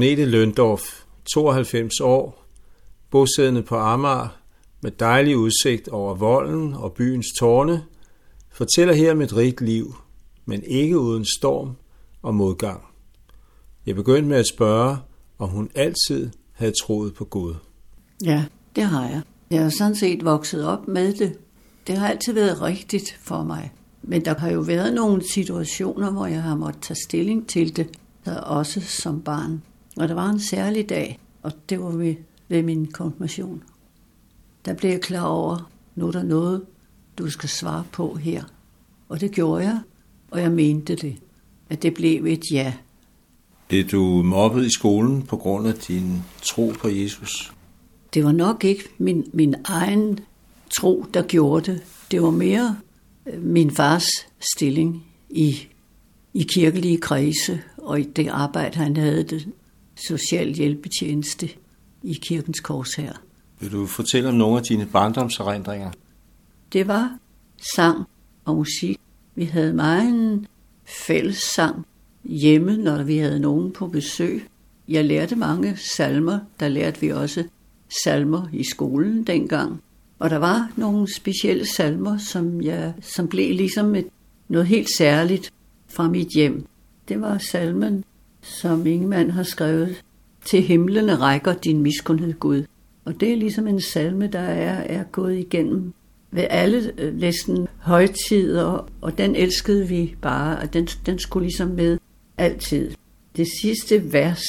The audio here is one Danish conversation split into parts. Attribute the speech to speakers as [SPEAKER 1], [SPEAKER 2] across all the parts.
[SPEAKER 1] Agnete Løndorf, 92 år, bosiddende på Amager, med dejlig udsigt over volden og byens tårne, fortæller her mit rigt liv, men ikke uden storm og modgang. Jeg begyndte med at spørge, om hun altid havde troet på Gud.
[SPEAKER 2] Ja, det har jeg. Jeg har sådan set vokset op med det. Det har altid været rigtigt for mig. Men der har jo været nogle situationer, hvor jeg har måttet tage stilling til det, også som barn. Og der var en særlig dag, og det var ved, ved min konfirmation. Der blev jeg klar over, nu er der noget, du skal svare på her. Og det gjorde jeg, og jeg mente det. At det blev et ja.
[SPEAKER 1] Blev du mobbet i skolen på grund af din tro på Jesus?
[SPEAKER 2] Det var nok ikke min, min egen tro, der gjorde det. Det var mere øh, min fars stilling i, i kirkelige kredse og i det arbejde, han havde, det social hjælpetjeneste i kirkens kors her.
[SPEAKER 1] Vil du fortælle om nogle af dine barndomserindringer?
[SPEAKER 2] Det var sang og musik. Vi havde meget fællessang hjemme, når vi havde nogen på besøg. Jeg lærte mange salmer. Der lærte vi også salmer i skolen dengang. Og der var nogle specielle salmer, som, jeg, som blev ligesom et, noget helt særligt fra mit hjem. Det var salmen, som Ingemann har skrevet, Til himlene rækker din miskundhed Gud. Og det er ligesom en salme, der er, er gået igennem ved alle øh, næsten højtider, og den elskede vi bare, og den, den skulle ligesom med altid. Det sidste vers,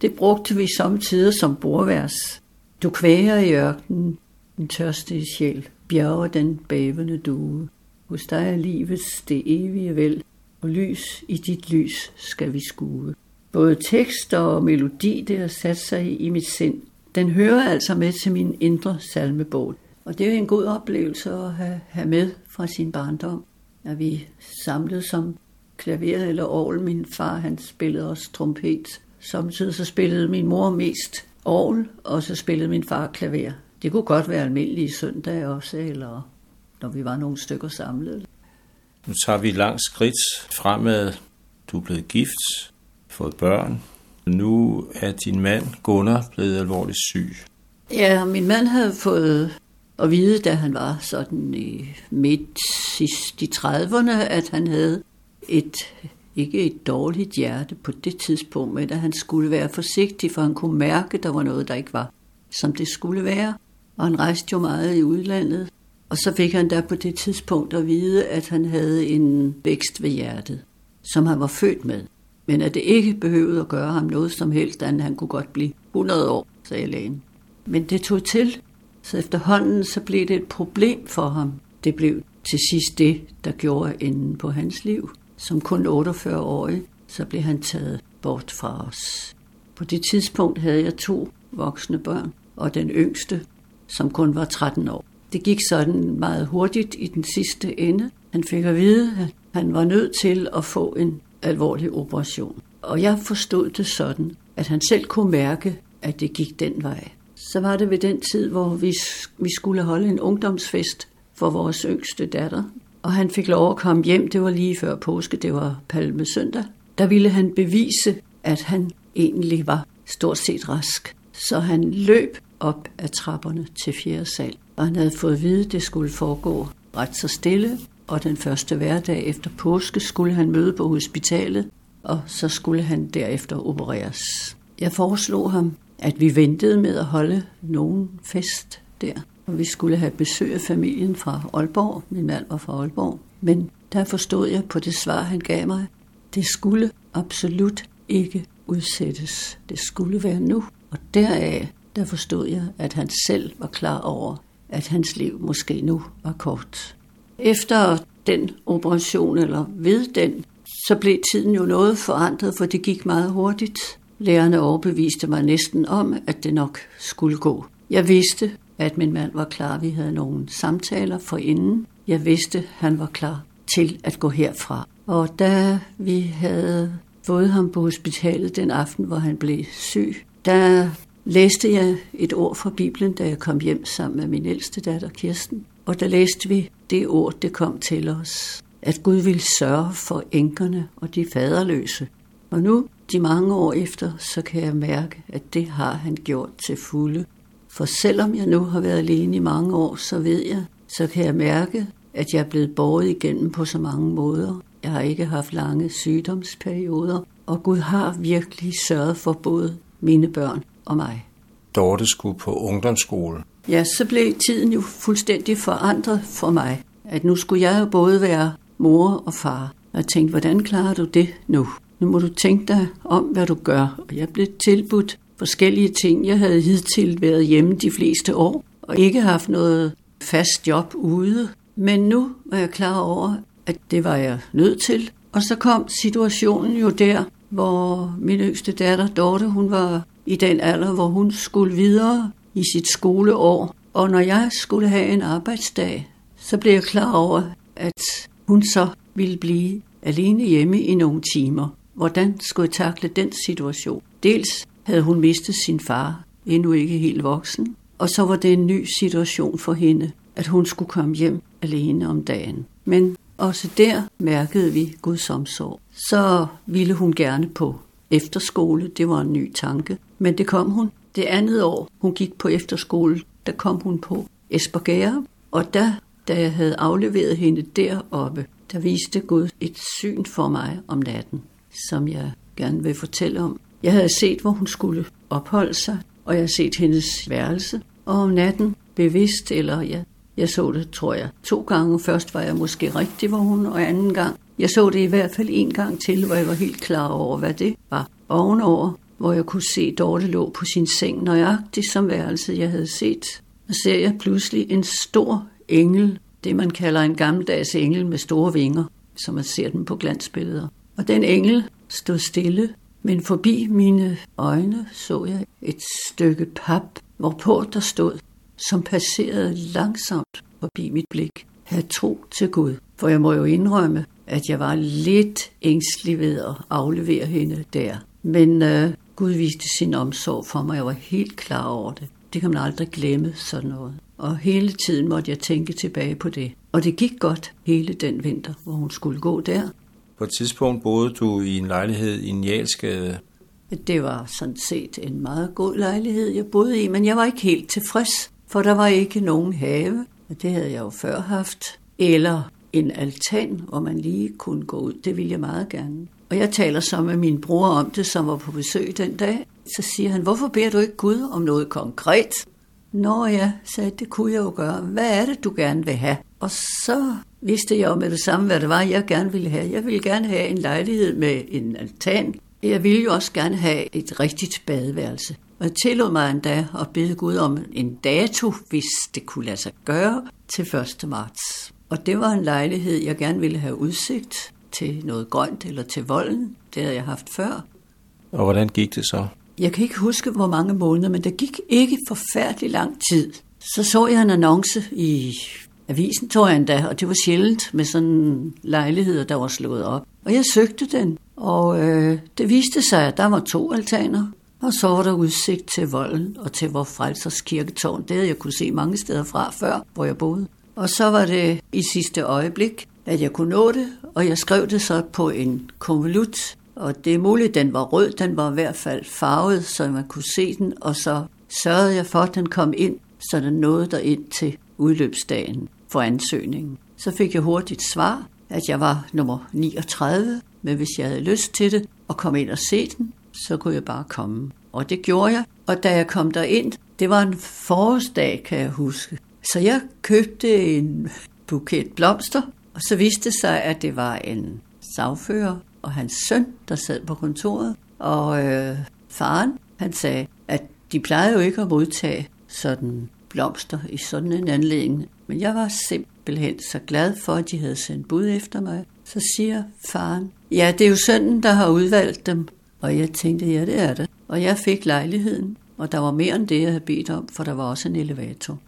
[SPEAKER 2] det brugte vi samtidig som bordvers. Du kvæger i ørkenen, den tørste sjæl, bjerger den bævende due. Hos dig er livets det evige vel, og lys i dit lys skal vi skue. Både tekst og melodi, det har sat sig i mit sind. Den hører altså med til min indre salmebog. Og det er en god oplevelse at have, have med fra sin barndom, at vi samlede som klaver eller orgel. Min far, han spillede også trompet. Samtidig så spillede min mor mest orgel, og så spillede min far klaver. Det kunne godt være almindelige søndage også, eller når vi var nogle stykker samlet.
[SPEAKER 1] Nu tager vi langt skridt fremad. Du er blevet gift, fået børn. Nu er din mand, Gunnar, blevet alvorligt syg.
[SPEAKER 2] Ja, min mand havde fået at vide, da han var sådan i midt sidst i 30'erne, at han havde et ikke et dårligt hjerte på det tidspunkt, men at han skulle være forsigtig, for han kunne mærke, at der var noget, der ikke var, som det skulle være. Og han rejste jo meget i udlandet. Og så fik han der på det tidspunkt at vide, at han havde en vækst ved hjertet, som han var født med. Men at det ikke behøvede at gøre ham noget som helst, andet han kunne godt blive 100 år, sagde lægen. Men det tog til, så efterhånden så blev det et problem for ham. Det blev til sidst det, der gjorde enden på hans liv. Som kun 48-årig, så blev han taget bort fra os. På det tidspunkt havde jeg to voksne børn, og den yngste, som kun var 13 år. Det gik sådan meget hurtigt i den sidste ende. Han fik at vide, at han var nødt til at få en alvorlig operation. Og jeg forstod det sådan, at han selv kunne mærke, at det gik den vej. Så var det ved den tid, hvor vi, vi skulle holde en ungdomsfest for vores yngste datter. Og han fik lov at komme hjem, det var lige før påske, det var palme søndag. Der ville han bevise, at han egentlig var stort set rask. Så han løb op ad trapperne til fjerde sal. Og han havde fået at vide, at det skulle foregå ret så stille. Og den første hverdag efter påske skulle han møde på hospitalet, og så skulle han derefter opereres. Jeg foreslog ham, at vi ventede med at holde nogen fest der. Og vi skulle have besøg af familien fra Aalborg. Min mand var fra Aalborg. Men der forstod jeg på det svar, han gav mig, det skulle absolut ikke udsættes. Det skulle være nu. Og deraf, der forstod jeg, at han selv var klar over, at hans liv måske nu var kort. Efter den operation, eller ved den, så blev tiden jo noget forandret, for det gik meget hurtigt. Lærerne overbeviste mig næsten om, at det nok skulle gå. Jeg vidste, at min mand var klar. Vi havde nogle samtaler for inden. Jeg vidste, at han var klar til at gå herfra. Og da vi havde fået ham på hospitalet den aften, hvor han blev syg, der læste jeg et ord fra Bibelen, da jeg kom hjem sammen med min ældste datter, Kirsten. Og der læste vi det ord, det kom til os. At Gud ville sørge for enkerne og de faderløse. Og nu de mange år efter, så kan jeg mærke, at det har han gjort til fulde. For selvom jeg nu har været alene i mange år, så ved jeg, så kan jeg mærke, at jeg er blevet båret igennem på så mange måder. Jeg har ikke haft lange sygdomsperioder, og Gud har virkelig sørget for både mine børn og mig.
[SPEAKER 1] Dorte skulle på ungdomsskole.
[SPEAKER 2] Ja, så blev tiden jo fuldstændig forandret for mig. At nu skulle jeg jo både være mor og far. Og jeg tænkte, hvordan klarer du det nu? Nu må du tænke dig om, hvad du gør. Og jeg blev tilbudt forskellige ting. Jeg havde hidtil været hjemme de fleste år, og ikke haft noget fast job ude. Men nu var jeg klar over, at det var jeg nødt til. Og så kom situationen jo der, hvor min yngste datter, Dorte, hun var i den alder, hvor hun skulle videre i sit skoleår. Og når jeg skulle have en arbejdsdag, så blev jeg klar over, at hun så ville blive alene hjemme i nogle timer. Hvordan skulle jeg takle den situation? Dels havde hun mistet sin far, endnu ikke helt voksen, og så var det en ny situation for hende, at hun skulle komme hjem alene om dagen. Men også der mærkede vi Guds omsorg. Så ville hun gerne på efterskole, det var en ny tanke, men det kom hun. Det andet år, hun gik på efterskole, der kom hun på Esbergære, og da, da jeg havde afleveret hende deroppe, der viste Gud et syn for mig om natten, som jeg gerne vil fortælle om. Jeg havde set, hvor hun skulle opholde sig, og jeg havde set hendes værelse, og om natten bevidst, eller ja, jeg så det, tror jeg, to gange. Først var jeg måske rigtig, hvor hun, og anden gang. Jeg så det i hvert fald en gang til, hvor jeg var helt klar over, hvad det var. Ovenover, hvor jeg kunne se Dorte lå på sin seng, nøjagtigt som værelset, jeg havde set. Og ser jeg pludselig en stor engel, det man kalder en gammeldags engel med store vinger, som man ser den på glansbilleder. Og den engel stod stille, men forbi mine øjne så jeg et stykke pap, hvorpå der stod, som passerede langsomt forbi mit blik. Hav tro til Gud. For jeg må jo indrømme, at jeg var lidt ængstelig ved at aflevere hende der. Men øh, Gud viste sin omsorg for mig. Jeg var helt klar over det. Det kan man aldrig glemme sådan noget. Og hele tiden måtte jeg tænke tilbage på det. Og det gik godt hele den vinter, hvor hun skulle gå der.
[SPEAKER 1] På et tidspunkt boede du i en lejlighed i Njalsgade.
[SPEAKER 2] Det var sådan set en meget god lejlighed, jeg boede i, men jeg var ikke helt tilfreds, for der var ikke nogen have, og det havde jeg jo før haft, eller en altan, hvor man lige kunne gå ud. Det ville jeg meget gerne. Og jeg taler så med min bror om det, som var på besøg den dag. Så siger han, hvorfor beder du ikke Gud om noget konkret? Nå ja, sagde det kunne jeg jo gøre. Hvad er det, du gerne vil have? Og så vidste jeg jo med det samme, hvad det var, jeg gerne ville have. Jeg ville gerne have en lejlighed med en altan. Jeg ville jo også gerne have et rigtigt badeværelse. Og jeg tillod mig endda at bede Gud om en dato, hvis det kunne lade sig gøre, til 1. marts. Og det var en lejlighed, jeg gerne ville have udsigt til noget grønt eller til volden. Det havde jeg haft før.
[SPEAKER 1] Og hvordan gik det så?
[SPEAKER 2] Jeg kan ikke huske, hvor mange måneder, men der gik ikke forfærdelig lang tid. Så så jeg en annonce i avisen, tror jeg endda, og det var sjældent med sådan lejligheder, der var slået op. Og jeg søgte den, og øh, det viste sig, at der var to altaner. Og så var der udsigt til volden og til vor frelsers kirketårn. Det havde jeg kunne se mange steder fra før, hvor jeg boede. Og så var det i sidste øjeblik, at jeg kunne nå det, og jeg skrev det så på en konvolut. Og det er muligt, den var rød, den var i hvert fald farvet, så man kunne se den, og så sørgede jeg for, at den kom ind, så den nåede der ind til udløbsdagen for ansøgningen. Så fik jeg hurtigt svar, at jeg var nummer 39, men hvis jeg havde lyst til det og kom ind og se den, så kunne jeg bare komme. Og det gjorde jeg, og da jeg kom derind, det var en forårsdag, kan jeg huske. Så jeg købte en buket blomster, og så viste det sig, at det var en sagfører og hans søn, der sad på kontoret. Og øh, faren, han sagde, at de plejede jo ikke at modtage sådan blomster i sådan en anledning. Men jeg var simpelthen så glad for, at de havde sendt bud efter mig. Så siger faren, ja, det er jo sønnen, der har udvalgt dem. Og jeg tænkte, ja, det er det. Og jeg fik lejligheden, og der var mere end det, jeg havde bedt om, for der var også en elevator.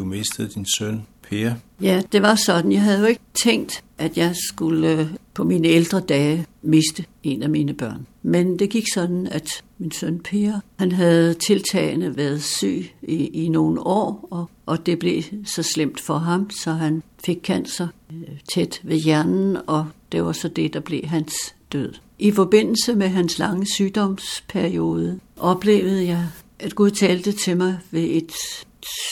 [SPEAKER 1] Du mistede din søn, Per.
[SPEAKER 2] Ja, det var sådan. Jeg havde jo ikke tænkt, at jeg skulle øh, på mine ældre dage miste en af mine børn. Men det gik sådan, at min søn Per, han havde tiltagende været syg i, i nogle år, og, og det blev så slemt for ham, så han fik cancer øh, tæt ved hjernen, og det var så det, der blev hans død. I forbindelse med hans lange sygdomsperiode oplevede jeg, at Gud talte til mig ved et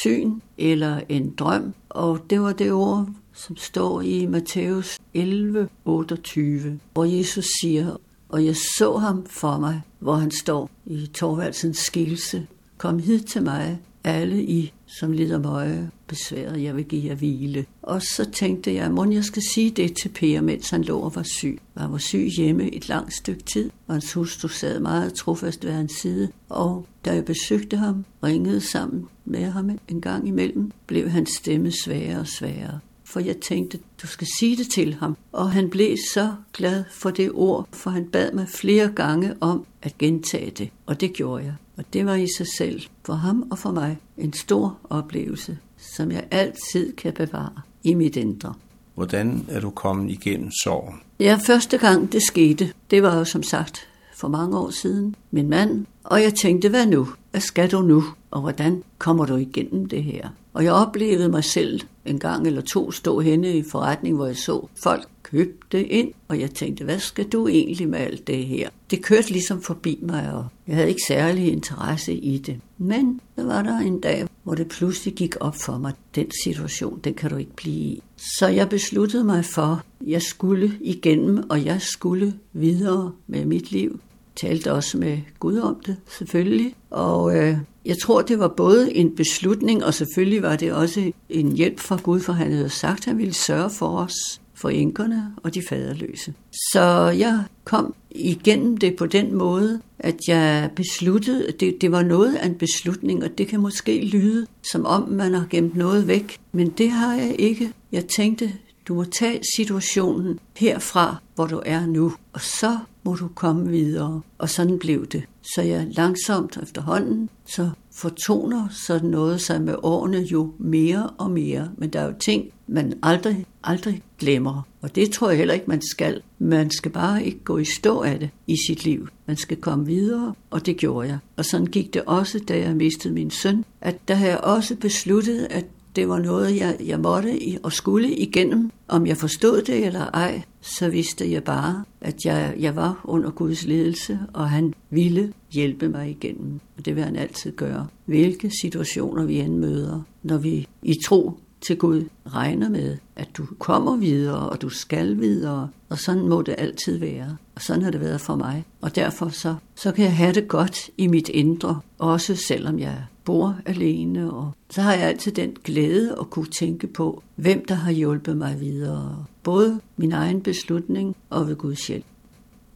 [SPEAKER 2] syn eller en drøm, og det var det ord, som står i Matthæus 11, 28, hvor Jesus siger, og jeg så ham for mig, hvor han står i Torvaldsens skilse. Kom hid til mig, alle I, som lider møje, besværet, jeg vil give jer hvile. Og så tænkte jeg, må jeg skal sige det til Per, mens han lå og var syg. Han var syg hjemme et langt stykke tid, og hans hustru sad meget trofast ved hans side. Og da jeg besøgte ham, ringede sammen med ham en gang imellem, blev hans stemme sværere og sværere for jeg tænkte, du skal sige det til ham. Og han blev så glad for det ord, for han bad mig flere gange om at gentage det, og det gjorde jeg. Og det var i sig selv, for ham og for mig, en stor oplevelse, som jeg altid kan bevare i mit indre.
[SPEAKER 1] Hvordan er du kommet igennem sorgen?
[SPEAKER 2] Ja, første gang det skete, det var jo som sagt for mange år siden, min mand, og jeg tænkte, hvad nu? Hvad skal du nu? Og hvordan kommer du igennem det her? Og jeg oplevede mig selv en gang eller to stå henne i forretning, hvor jeg så folk købte ind, og jeg tænkte, hvad skal du egentlig med alt det her? Det kørte ligesom forbi mig, og jeg havde ikke særlig interesse i det. Men der var der en dag, hvor det pludselig gik op for mig, den situation, den kan du ikke blive i. Så jeg besluttede mig for, at jeg skulle igennem, og jeg skulle videre med mit liv talte også med Gud om det, selvfølgelig. Og øh, jeg tror, det var både en beslutning, og selvfølgelig var det også en hjælp fra Gud, for han havde sagt, at han ville sørge for os, for enkerne og de faderløse. Så jeg kom igennem det på den måde, at jeg besluttede, at det, det var noget af en beslutning, og det kan måske lyde, som om man har gemt noget væk, men det har jeg ikke. Jeg tænkte, du må tage situationen herfra, hvor du er nu, og så må du komme videre. Og sådan blev det. Så jeg langsomt efterhånden, så fortoner sådan noget sig med årene jo mere og mere. Men der er jo ting, man aldrig, aldrig glemmer. Og det tror jeg heller ikke, man skal. Man skal bare ikke gå i stå af det i sit liv. Man skal komme videre, og det gjorde jeg. Og sådan gik det også, da jeg mistede min søn, at der har jeg også besluttet, at det var noget, jeg, jeg måtte og skulle igennem. Om jeg forstod det eller ej, så vidste jeg bare, at jeg, jeg var under Guds ledelse, og han ville hjælpe mig igennem. Og det vil han altid gøre. Hvilke situationer vi end møder, når vi i tro til Gud regner med, at du kommer videre, og du skal videre, og sådan må det altid være. Og sådan har det været for mig. Og derfor så, så kan jeg have det godt i mit indre, også selvom jeg bor alene. Og så har jeg altid den glæde at kunne tænke på, hvem der har hjulpet mig videre. Både min egen beslutning og ved Guds hjælp.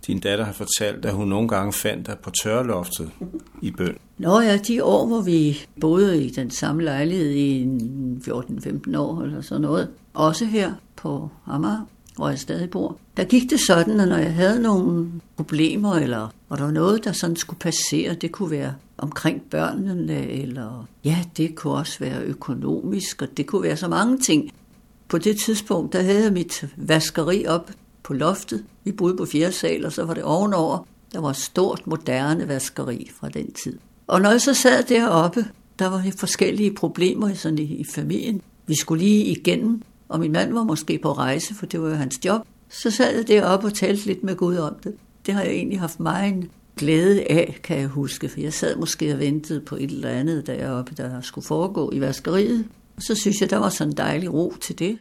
[SPEAKER 1] Din datter har fortalt, at hun nogle gange fandt dig på tørloftet i bøn.
[SPEAKER 2] Nå ja, de år, hvor vi boede i den samme lejlighed i 14-15 år eller sådan noget, også her på Amager, hvor jeg stadig bor, der gik det sådan, at når jeg havde nogle problemer, eller og der var noget, der sådan skulle passere, det kunne være omkring børnene, eller ja, det kunne også være økonomisk, og det kunne være så mange ting. På det tidspunkt, der havde jeg mit vaskeri op på loftet. Vi boede på fjerde sal, og så var det ovenover. Der var et stort, moderne vaskeri fra den tid. Og når jeg så sad deroppe, der var forskellige problemer sådan i, i familien. Vi skulle lige igennem, og min mand var måske på rejse, for det var jo hans job. Så sad jeg deroppe og talte lidt med Gud om det. Det har jeg egentlig haft meget glæde af, kan jeg huske, for jeg sad måske og ventede på et eller andet deroppe, der skulle foregå i vaskeriet. Og så synes jeg, der var sådan en dejlig ro til det.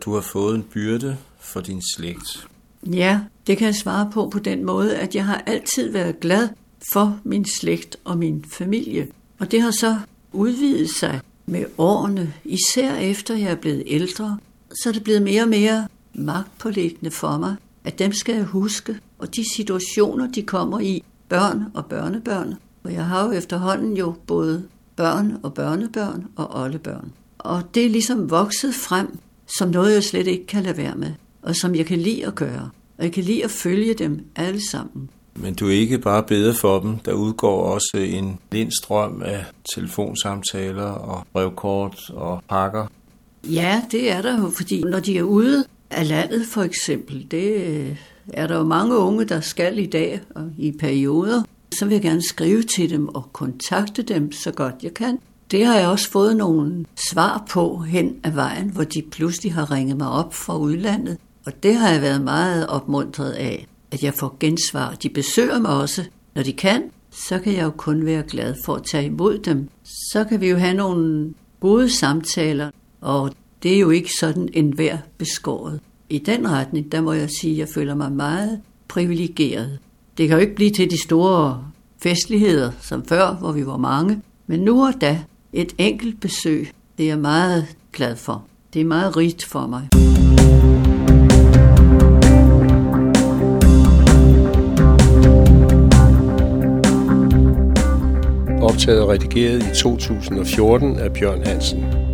[SPEAKER 1] Du har fået en byrde for din slægt.
[SPEAKER 2] Ja, det kan jeg svare på på den måde, at jeg har altid været glad for min slægt og min familie. Og det har så udvidet sig med årene, især efter jeg er blevet ældre, så er det blevet mere og mere magtpålæggende for mig, at dem skal jeg huske, og de situationer, de kommer i, børn og børnebørn. Og jeg har jo efterhånden jo både børn og børnebørn og oldebørn. Og det er ligesom vokset frem som noget, jeg slet ikke kan lade være med, og som jeg kan lide at gøre. Og jeg kan lide at følge dem alle sammen.
[SPEAKER 1] Men du er ikke bare bedre for dem. Der udgår også en lindstrøm af telefonsamtaler og brevkort og pakker.
[SPEAKER 2] Ja, det er der jo, fordi når de er ude af landet for eksempel, det øh, er der jo mange unge, der skal i dag og i perioder, så vil jeg gerne skrive til dem og kontakte dem så godt jeg kan. Det har jeg også fået nogle svar på hen ad vejen, hvor de pludselig har ringet mig op fra udlandet, og det har jeg været meget opmuntret af at jeg får gensvar. De besøger mig også, når de kan, så kan jeg jo kun være glad for at tage imod dem. Så kan vi jo have nogle gode samtaler, og det er jo ikke sådan en vær beskåret. I den retning, der må jeg sige, at jeg føler mig meget privilegeret. Det kan jo ikke blive til de store festligheder som før, hvor vi var mange, men nu og da et enkelt besøg, det er jeg meget glad for. Det er meget rigt for mig.
[SPEAKER 3] Optaget og redigeret i 2014 af Bjørn Hansen.